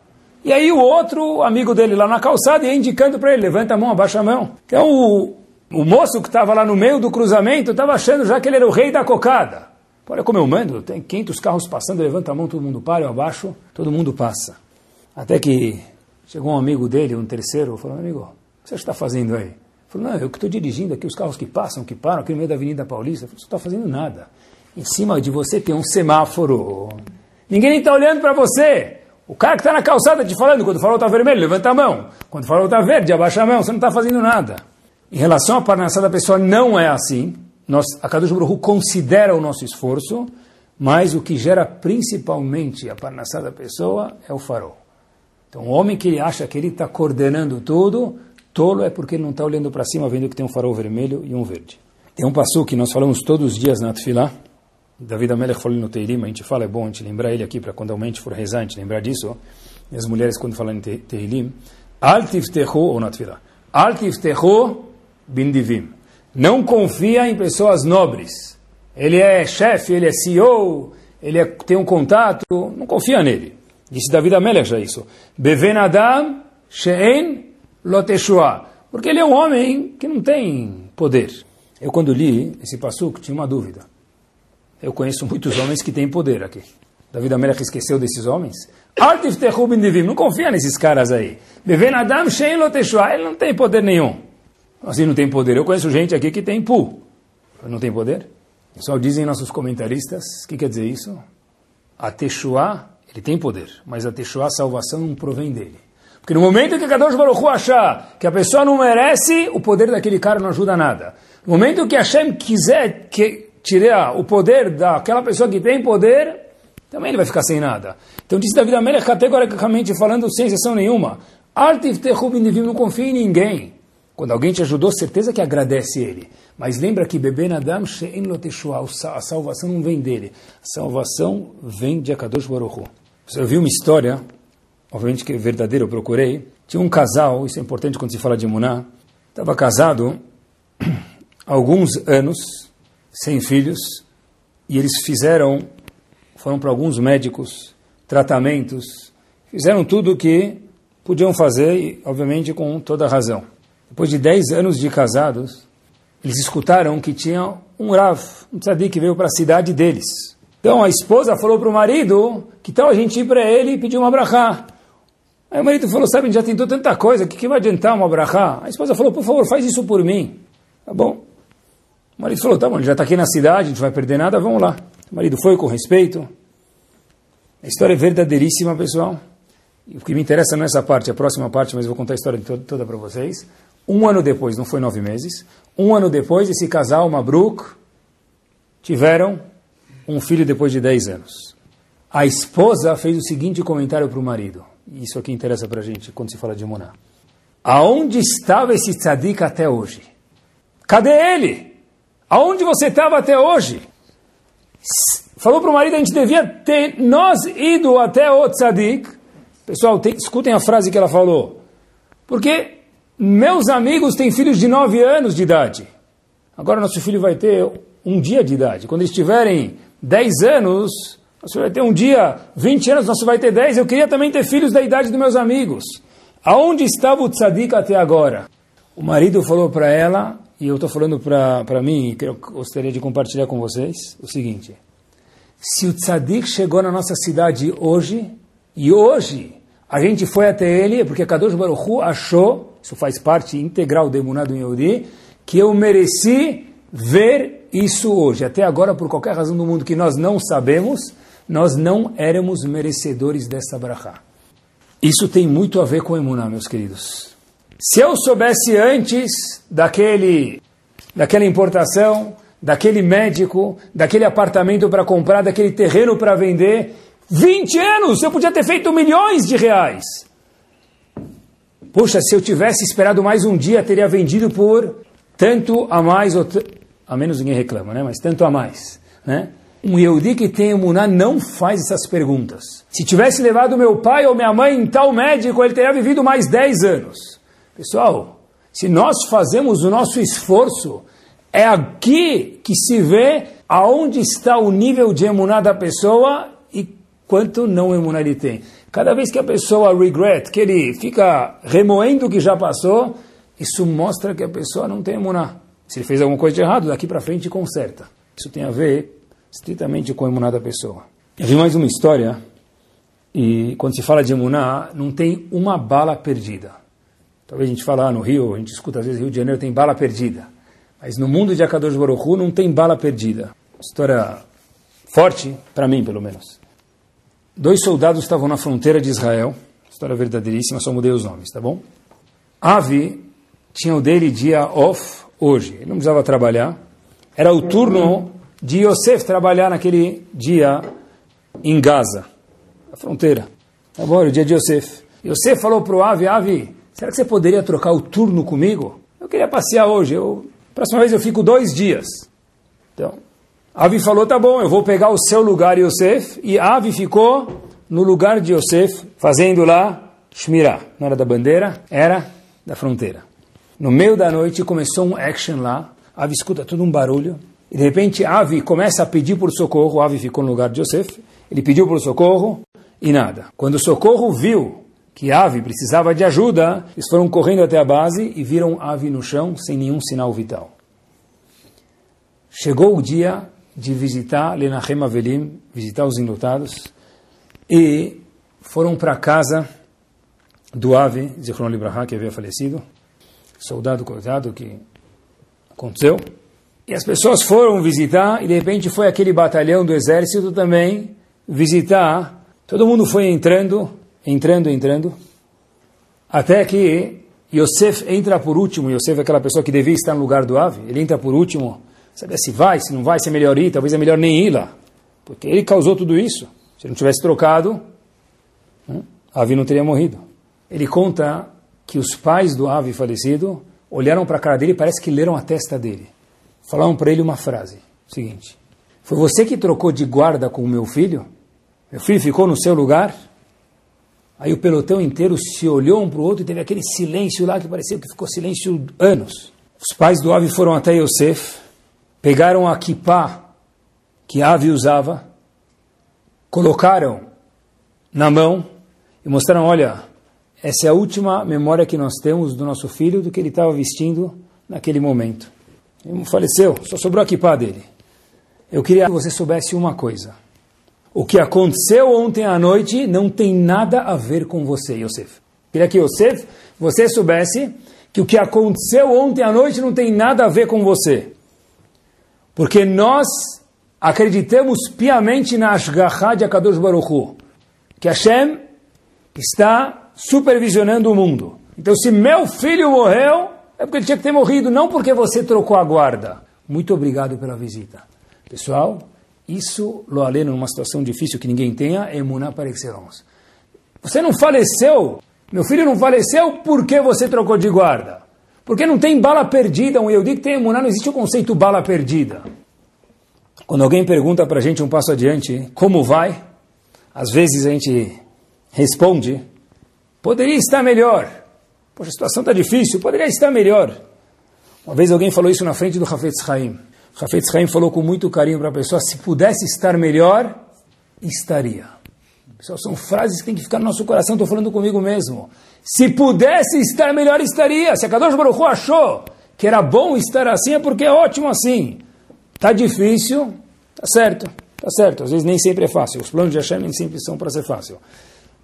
E aí o outro amigo dele lá na calçada ia indicando para ele, levanta a mão, abaixa a mão. Então o, o moço que estava lá no meio do cruzamento estava achando já que ele era o rei da cocada. Olha como eu mando, tem 500 carros passando, levanta a mão, todo mundo para, eu abaixo, todo mundo passa. Até que chegou um amigo dele, um terceiro, falou, amigo, o que você está fazendo aí? Ele falou, não, eu que estou dirigindo aqui, os carros que passam, que param, aqui no meio da Avenida Paulista. Falei, você não está fazendo nada. Em cima de você tem um semáforo. Ninguém está olhando para você. O cara que está na calçada te falando, quando o farol está vermelho, levanta a mão. Quando o farol está verde, abaixa a mão, você não está fazendo nada. Em relação à parnassá da pessoa, não é assim. Nós, a Kadosh Baruch considera o nosso esforço, mas o que gera principalmente a parnassá da pessoa é o farol. Então, o homem que acha que ele está coordenando tudo, tolo é porque ele não está olhando para cima, vendo que tem um farol vermelho e um verde. Tem um passo que nós falamos todos os dias na Tfilah, David Amelech falou no Teirim, a gente fala, é bom a gente lembrar ele aqui para quando a mente for rezar, a gente lembrar disso. E as mulheres, quando falam em Teirim, Al tiftechu, ou na tiftechu bindivim. Não confia em pessoas nobres. Ele é chefe, ele é CEO, ele é, tem um contato, não confia nele. Disse David Amelech já isso. Beven Adam she'en loteshua. Porque ele é um homem que não tem poder. Eu quando li esse passuco tinha uma dúvida. Eu conheço muitos homens que têm poder aqui. David Amelech esqueceu desses homens? Não confia nesses caras aí. Ele não tem poder nenhum. Assim não tem poder. Eu conheço gente aqui que tem pu. Não tem poder? Só dizem nossos comentaristas, o que quer dizer isso? A Teshua, ele tem poder, mas a Teshua, a salvação, não provém dele. Porque no momento que Kadosh Baruch Hu achar que a pessoa não merece, o poder daquele cara não ajuda nada. No momento que Hashem quiser que tirar o poder daquela pessoa que tem poder, também ele vai ficar sem nada. Então disse David Amelech categoricamente falando sem exceção nenhuma, não confia em ninguém. Quando alguém te ajudou, certeza que agradece ele. Mas lembra que bebê Nadam She'en Loteshua, a salvação não vem dele. A salvação vem de Akadosh Hu. Eu vi uma história, obviamente que é verdadeira, eu procurei. Tinha um casal, isso é importante quando se fala de Muná, estava casado há alguns anos, sem filhos, e eles fizeram, foram para alguns médicos, tratamentos, fizeram tudo o que podiam fazer, e obviamente com toda razão. Depois de 10 anos de casados, eles escutaram que tinha um Rav, um tzadik que veio para a cidade deles. Então a esposa falou para o marido que tal a gente ir para ele e pedir uma brachá. Aí o marido falou, sabe, a gente já tentou tanta coisa, o que, que vai adiantar uma brachá? A esposa falou, por favor, faz isso por mim. Tá bom. O marido falou, tá bom, ele já está aqui na cidade, a gente vai perder nada, vamos lá. O marido foi com respeito. A história é verdadeiríssima, pessoal. O que me interessa não é essa parte, a próxima parte, mas eu vou contar a história toda, toda para vocês. Um ano depois, não foi nove meses, um ano depois, esse casal, Mabruk, tiveram um filho depois de dez anos. A esposa fez o seguinte comentário para o marido. Isso aqui interessa para a gente quando se fala de Muná. Aonde estava esse tzadik até hoje? Cadê ele? Aonde você estava até hoje? Falou para o marido, a gente devia ter nós ido até o tzadik. Pessoal, tem, escutem a frase que ela falou. Porque meus amigos têm filhos de 9 anos de idade. Agora nosso filho vai ter um dia de idade. Quando eles tiverem 10 anos, nosso vai ter um dia, 20 anos, nosso vai ter 10. Eu queria também ter filhos da idade dos meus amigos. Aonde estava o tzadik até agora? O marido falou para ela, e eu estou falando para mim, que eu gostaria de compartilhar com vocês, o seguinte. Se o tzadik chegou na nossa cidade hoje, e hoje a gente foi até ele, porque Kadosh Baruch Hu achou isso faz parte integral do Emuná do Yehudi, que eu mereci ver isso hoje. Até agora, por qualquer razão do mundo que nós não sabemos, nós não éramos merecedores dessa brachá. Isso tem muito a ver com Emuná, meus queridos. Se eu soubesse antes daquele, daquela importação, daquele médico, daquele apartamento para comprar, daquele terreno para vender, 20 anos eu podia ter feito milhões de reais. Puxa, se eu tivesse esperado mais um dia, teria vendido por tanto a mais, ou a menos ninguém reclama, né? mas tanto a mais. Né? Um Yehudi que tem Muná não faz essas perguntas. Se tivesse levado meu pai ou minha mãe em tal médico, ele teria vivido mais 10 anos. Pessoal, se nós fazemos o nosso esforço, é aqui que se vê aonde está o nível de emuná da pessoa e quanto não emuná ele tem. Cada vez que a pessoa regret, que ele fica remoendo o que já passou, isso mostra que a pessoa não tem emuná. Se ele fez alguma coisa de errado, daqui para frente conserta. Isso tem a ver estritamente com a emuná da pessoa. Eu vi mais uma história, e quando se fala de emuná, não tem uma bala perdida. Talvez a gente fale ah, no Rio, a gente escuta às vezes Rio de Janeiro tem bala perdida. Mas no mundo de Akadosh Baruch Hu não tem bala perdida. História forte, para mim pelo menos. Dois soldados estavam na fronteira de Israel, história verdadeiríssima, só mudei os nomes, tá bom? Avi tinha o dele dia off hoje, ele não precisava trabalhar. Era o turno de Yosef trabalhar naquele dia em Gaza, na fronteira. Tá bom, o dia de Yosef. Yosef falou para o Avi, Avi, será que você poderia trocar o turno comigo? Eu queria passear hoje, eu, próxima vez eu fico dois dias. Então, Avi falou, tá bom, eu vou pegar o seu lugar, Yosef, e Avi ficou no lugar de Yosef, fazendo lá Shmirah. Não era da bandeira, era da fronteira. No meio da noite começou um action lá, Avi escuta todo um barulho, e de repente Avi começa a pedir por socorro, Avi ficou no lugar de Yosef, ele pediu por socorro, e nada. Quando o socorro viu que Ave precisava de ajuda, eles foram correndo até a base e viram Ave no chão sem nenhum sinal vital. Chegou o dia de visitar Lenachem Avelim, visitar os enlutados, e foram para a casa do Ave, Zichron Libraha, que havia falecido, soldado coitado que aconteceu. E as pessoas foram visitar, e de repente foi aquele batalhão do exército também visitar. Todo mundo foi entrando, entrando, entrando, até que Yosef entra por último. Yosef é aquela pessoa que devia estar no lugar do ave. Ele entra por último, sabe se vai, se não vai, se é melhor ir, talvez é melhor nem ir lá. Porque ele causou tudo isso. Se não tivesse trocado, né, Ave não teria morrido. Ele conta que os pais do Ave falecido olharam para a cara dele e parece que leram a testa dele. Falaram para ele uma frase, seguinte, foi você que trocou de guarda com o meu filho? Meu filho ficou no seu lugar? Aí o pelotão inteiro se olhou um para o outro e teve aquele silêncio lá que parecia que ficou silêncio anos. Os pais do Avi foram até Yosef, pegaram a kippah que Avi usava, colocaram na mão e mostraram, olha, essa é a última memória que nós temos do nosso filho, do que ele estava vestindo naquele momento. Ele faleceu, só sobrou a kippah dele. Eu queria que você soubesse uma coisa. O que aconteceu ontem à noite não tem nada a ver com você, Yosef. Queria que Yosef, você soubesse que o que aconteceu ontem à noite não tem nada a ver com você. Porque nós acreditamos piamente na Ashgaha de Akadosh Baruch Hu, que Hashem está supervisionando o mundo. Então, se meu filho morreu, é porque ele tinha que ter morrido, não porque você trocou a guarda. Muito obrigado pela visita. Pessoal, isso, lo aleno, numa situação difícil que ninguém tenha, é emuná par excellence. Você não faleceu, meu filho não faleceu porque você trocou de guarda. Porque não tem bala perdida, um digo que tem emuná, não existe o conceito bala perdida. Quando alguém pergunta para a gente um passo adiante, como vai? Às vezes a gente responde, poderia estar melhor. Poxa, a situação está difícil, poderia estar melhor. Uma vez alguém falou isso na frente do Hafetz Haim. Rafetz Haim falou com muito carinho para a pessoa, se pudesse estar melhor, estaria. Pessoal, são frases que tem que ficar no nosso coração, estou falando comigo mesmo. Se pudesse estar melhor, estaria. Se a Kadosh Baruch Hu achou que era bom estar assim, é porque é ótimo assim. Está difícil, tá certo, tá certo. Às vezes nem sempre é fácil. Os planos de Hashem nem sempre são para ser fácil.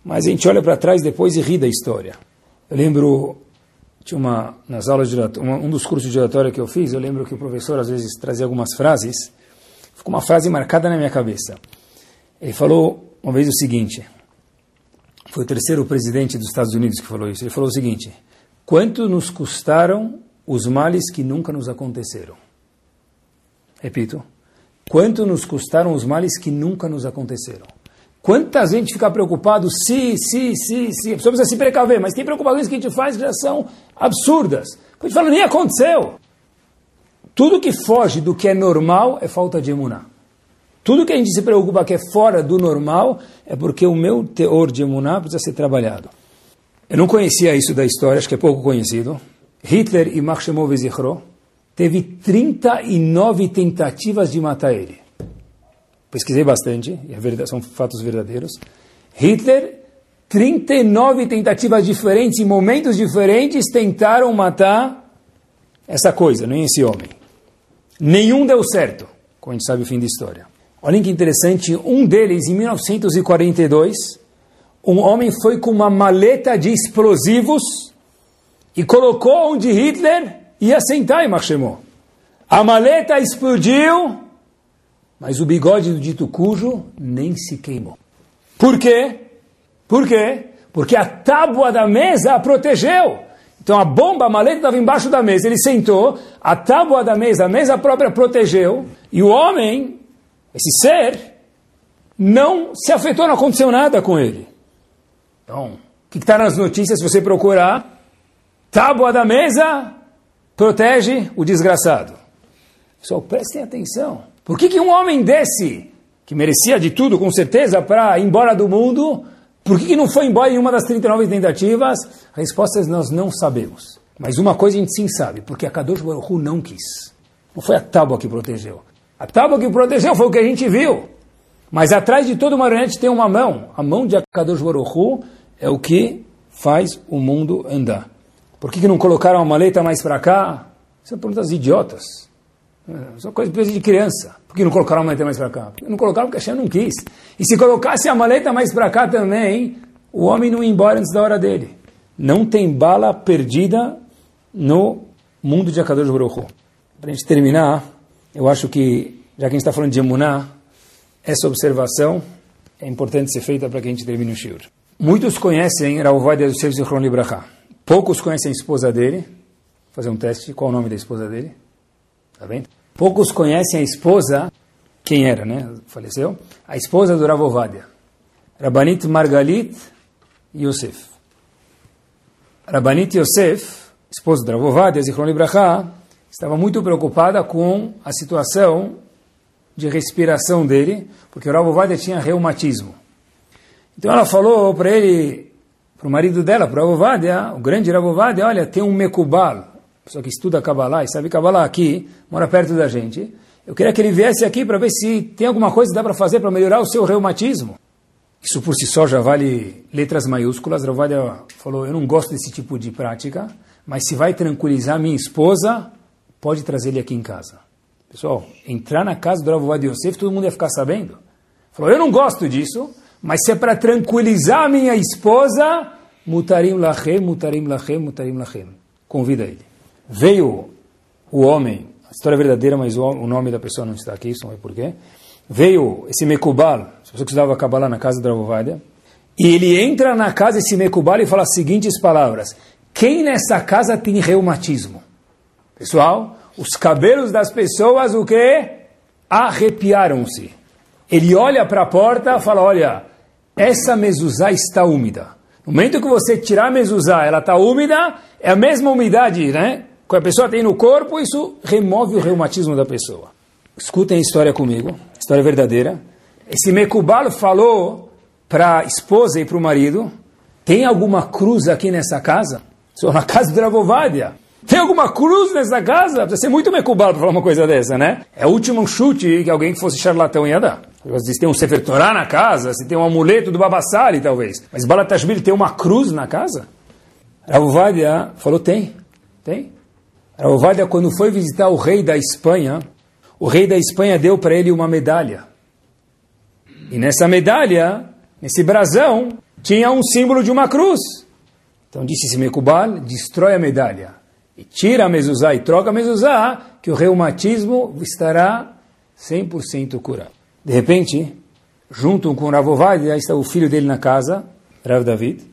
Mas a gente olha para trás depois e ri da história. Eu lembro tinha uma, nas aulas de uma, um dos cursos de oratória que eu fiz, eu lembro que o professor às vezes trazia algumas frases, ficou uma frase marcada na minha cabeça. Ele falou uma vez o seguinte, foi o terceiro presidente dos Estados Unidos que falou isso, ele falou o seguinte, quanto nos custaram os males que nunca nos aconteceram? Repito, quanto nos custaram os males que nunca nos aconteceram? Quanta gente fica preocupado se, se, se, se. A pessoa precisa se precaver, mas tem preocupações que a gente faz que já são absurdas. A gente fala, nem aconteceu. Tudo que foge do que é normal é falta de emuná. Tudo que a gente se preocupa que é fora do normal é porque o meu teor de emuná precisa ser trabalhado. Eu não conhecia isso da história, acho que é pouco conhecido. Hitler e Makhshemov Zichro teve 39 tentativas de matar ele pesquisei bastante, e verdade, são fatos verdadeiros. Hitler, 39 tentativas diferentes, em momentos diferentes, tentaram matar essa coisa, nem esse homem. Nenhum deu certo, como a gente sabe o fim da história. Olhem que interessante, um deles, em 1942, um homem foi com uma maleta de explosivos e colocou onde Hitler ia sentar em Marchemont. A maleta explodiu mas o bigode do dito cujo nem se queimou. Por quê? Por quê? Porque a tábua da mesa a protegeu. Então a bomba, a maleta estava embaixo da mesa, ele sentou, a tábua da mesa, a mesa própria protegeu, e o homem, esse ser, não se afetou, não aconteceu nada com ele. Então, o que está nas notícias, se você procurar? Tábua da mesa protege o desgraçado. Pessoal, prestem atenção. Por que, que um homem desse, que merecia de tudo, com certeza, para ir embora do mundo, por que, que não foi embora em uma das 39 tentativas? A resposta é nós não sabemos. Mas uma coisa a gente sim sabe, porque a Kadosh não quis. Não foi a tábua que protegeu. A tábua que protegeu foi o que a gente viu. Mas atrás de toda marionete tem uma mão. A mão de Akadosh Baruch é o que faz o mundo andar. Por que, que não colocaram a maleta mais para cá? São perguntas idiotas. É, são coisas de criança. Por que não colocaram a maleta mais para cá? Porque não colocaram porque a Hashem não quis. E se colocasse a maleta mais para cá também, o homem não ia embora antes da hora dele. Não tem bala perdida no mundo de Akadosh Baruch Para a gente terminar, eu acho que, já que a gente está falando de Emuná, essa observação é importante ser feita para que a gente termine o shiur. Muitos conhecem Rauvadia Yosef Zichron Libraha. Poucos conhecem a esposa dele. Vou fazer um teste. Qual o nome da esposa dele? Tá bem? Poucos conhecem a esposa, quem era, né? Faleceu. A esposa do Ravovadia. Rabanit Margalit Yosef. Rabanit Yosef, esposa do Ravovadia, Zichron Libraha, estava muito preocupada com a situação de respiração dele, porque o Ravovadia tinha reumatismo. Então ela falou para ele, para o marido dela, para o Ravovadia, o grande Ravovadia, olha, tem um Mekubal, pessoa que estuda Kabbalah e sabe Kabbalah aqui, mora perto da gente. Eu queria que ele viesse aqui para ver se tem alguma coisa que dá para fazer para melhorar o seu reumatismo. Isso por si só já vale letras maiúsculas. Ravovadia falou, eu não gosto desse tipo de prática, mas se vai tranquilizar minha esposa, pode trazer ele aqui em casa. Pessoal, entrar na casa do Ravovadia Yosef, todo mundo ia ficar sabendo. Falou, eu não gosto disso, mas se é para tranquilizar minha esposa, mutarim lachem, mutarim lachem, mutarim lachem. Convida ele. Veio o homem, a história é verdadeira, mas o, nome da pessoa não está aqui, não é porquê. Veio esse Mekubal, se você estudava Kabbalah na casa do Ravovadia, e ele entra na casa desse Mekubal e fala as seguintes palavras. Quem nessa casa tem reumatismo? Pessoal, os cabelos das pessoas, o que? Arrepiaram-se. Ele olha para a porta e fala, olha, essa mezuzá está úmida. No momento que você tirar a mezuzá, ela está úmida, é a mesma umidade né, que a pessoa tem no corpo, isso remove o reumatismo da pessoa. Escutem a história comigo, história verdadeira. Esse Mekubal falou para a esposa e para o marido, tem alguma cruz aqui nessa casa? Sou na casa do Ravovadia. Tem alguma cruz nessa casa? Precisa ser muito Mekubal para falar uma coisa dessa, né? É o último chute que alguém que fosse charlatão ia dar. Se tem um Sefer na casa, se tem um amuleto do Babassali, talvez. Mas Balatashvili tem uma cruz na casa? Ravovadia falou, tem, tem. Ravovadia, quando foi visitar o rei da Espanha, o rei da Espanha deu para ele uma medalha. E nessa medalha, nesse brasão, tinha um símbolo de uma cruz. Então disse esse Mekubal, destrói a medalha. E tira a mezuzá e troca a mezuzá, que o reumatismo estará 100% curado. De repente, junto com Rav Ovadia, está o filho dele na casa, Rav David,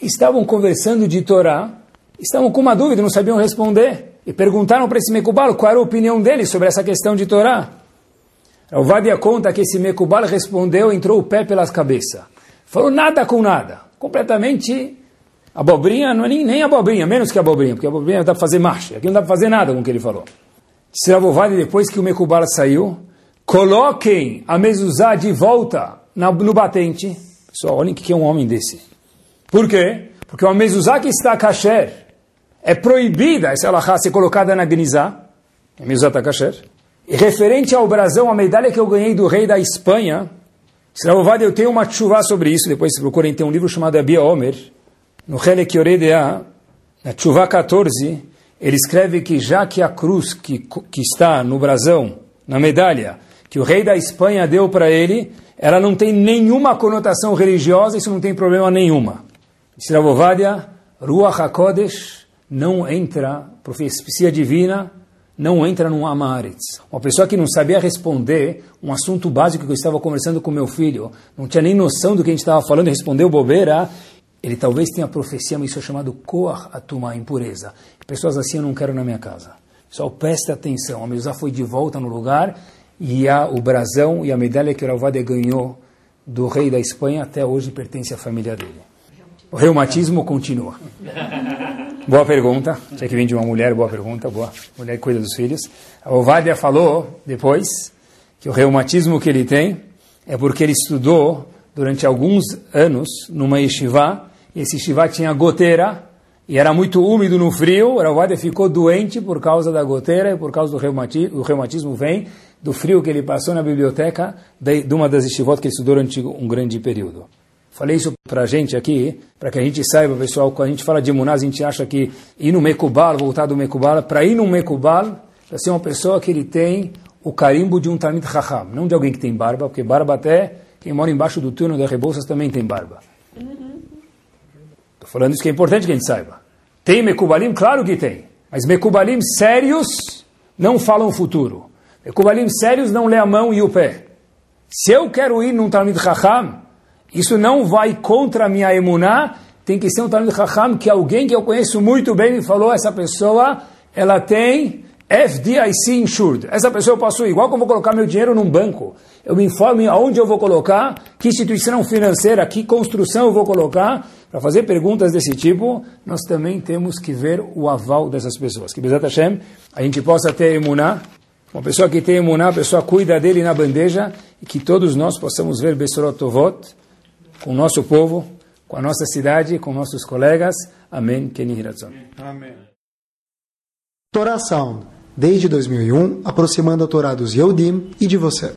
estavam conversando de Torá, estavam com uma dúvida, não sabiam responder, e perguntaram para esse Mekubal qual era a opinião dele sobre essa questão de Torá. Rav Ovadia conta que esse Mekubal respondeu, entrou o pé pelas cabeças. Falou nada com nada, completamente abobrinha, não é nem, nem abobrinha, menos que abobrinha, porque abobrinha dá para fazer marcha, aqui não dá para fazer nada com o que ele falou. Se Rav Ovadia, depois que o Mekubal saiu, coloquem a mezuzá de volta no batente. Pessoal, olhem o que é um homem desse. Por quê? Porque uma mezuzá que está kasher é proibida essa alahá ser colocada na gnizá. A mezuzá está kasher. E referente ao brasão, a medalha que eu ganhei do rei da Espanha, Sravovada, eu tenho uma chuva sobre isso, depois se procurem, tem um livro chamado Abia Omer, no Helek Yoredea, na chuva 14, ele escreve que já que a cruz que, que está no brasão, na medalha, que o rei da Espanha deu para ele, ela não tem nenhuma conotação religiosa, isso não tem problema nenhuma. Sravovadia, Ruach HaKodesh, não entra, profecia divina, não entra no Amaretz. Uma pessoa que não sabia responder um assunto básico que eu estava conversando com meu filho, não tinha nem noção do que a gente estava falando e respondeu bobeira, ele talvez tenha profecia, mas isso é chamado Koach Atuma, impureza. Pessoas assim eu não quero na minha casa. Só preste atenção, a mesa foi de volta no lugar e a, o brasão e a medalha que o Ravadia ganhou do rei da Espanha até hoje pertence à família dele. O reumatismo continua. Boa pergunta. Tinha que vir de uma mulher, boa pergunta, boa. Mulher que cuida dos filhos. A Ovadia falou depois que o reumatismo que ele tem é porque ele estudou durante alguns anos numa yeshiva, e esse yeshiva tinha goteira, e era muito úmido no frio, o Ravade ficou doente por causa da goteira e por causa do reumatismo, o reumatismo vem do frio que ele passou na biblioteca de, de uma das estivot que ele estudou durante um grande período. Falei isso para a gente aqui, para que a gente saiba, pessoal, quando a gente fala de Munaz, a gente acha que ir no Mekubal, voltar do Mekubal, para ir no Mekubal, para ser uma pessoa que ele tem o carimbo de um Talmid Chacham, não de alguém que tem barba, porque barba até, quem mora embaixo do túnel da Rebouças também tem barba. Estou falando isso que é importante que a gente saiba. Tem Mekubalim? Claro que tem. Mas Mekubalim sérios não falam futuro. Mekubalim sérios não lê a mão e o pé. Se eu quero ir num Talmid Chacham, isso não vai contra a minha emuná, tem que ser um Talmud Chacham que alguém que eu conheço muito bem me falou, essa pessoa, ela tem FDIC insured. Essa pessoa eu igual que eu vou colocar meu dinheiro num banco. Eu me informo aonde eu vou colocar, que instituição financeira, que construção eu vou colocar. Para fazer perguntas desse tipo, nós também temos que ver o aval dessas pessoas. Que Bezat Hashem, a gente possa ter emuná, uma pessoa que tem emuná, a pessoa cuida dele na bandeja, e que todos nós possamos ver Besorot Tovot, com o nosso povo, com a nossa cidade, com nossos colegas. Amém. Amém. Torá Sound, desde 2001, aproximando a Torá dos Yehudim e de você.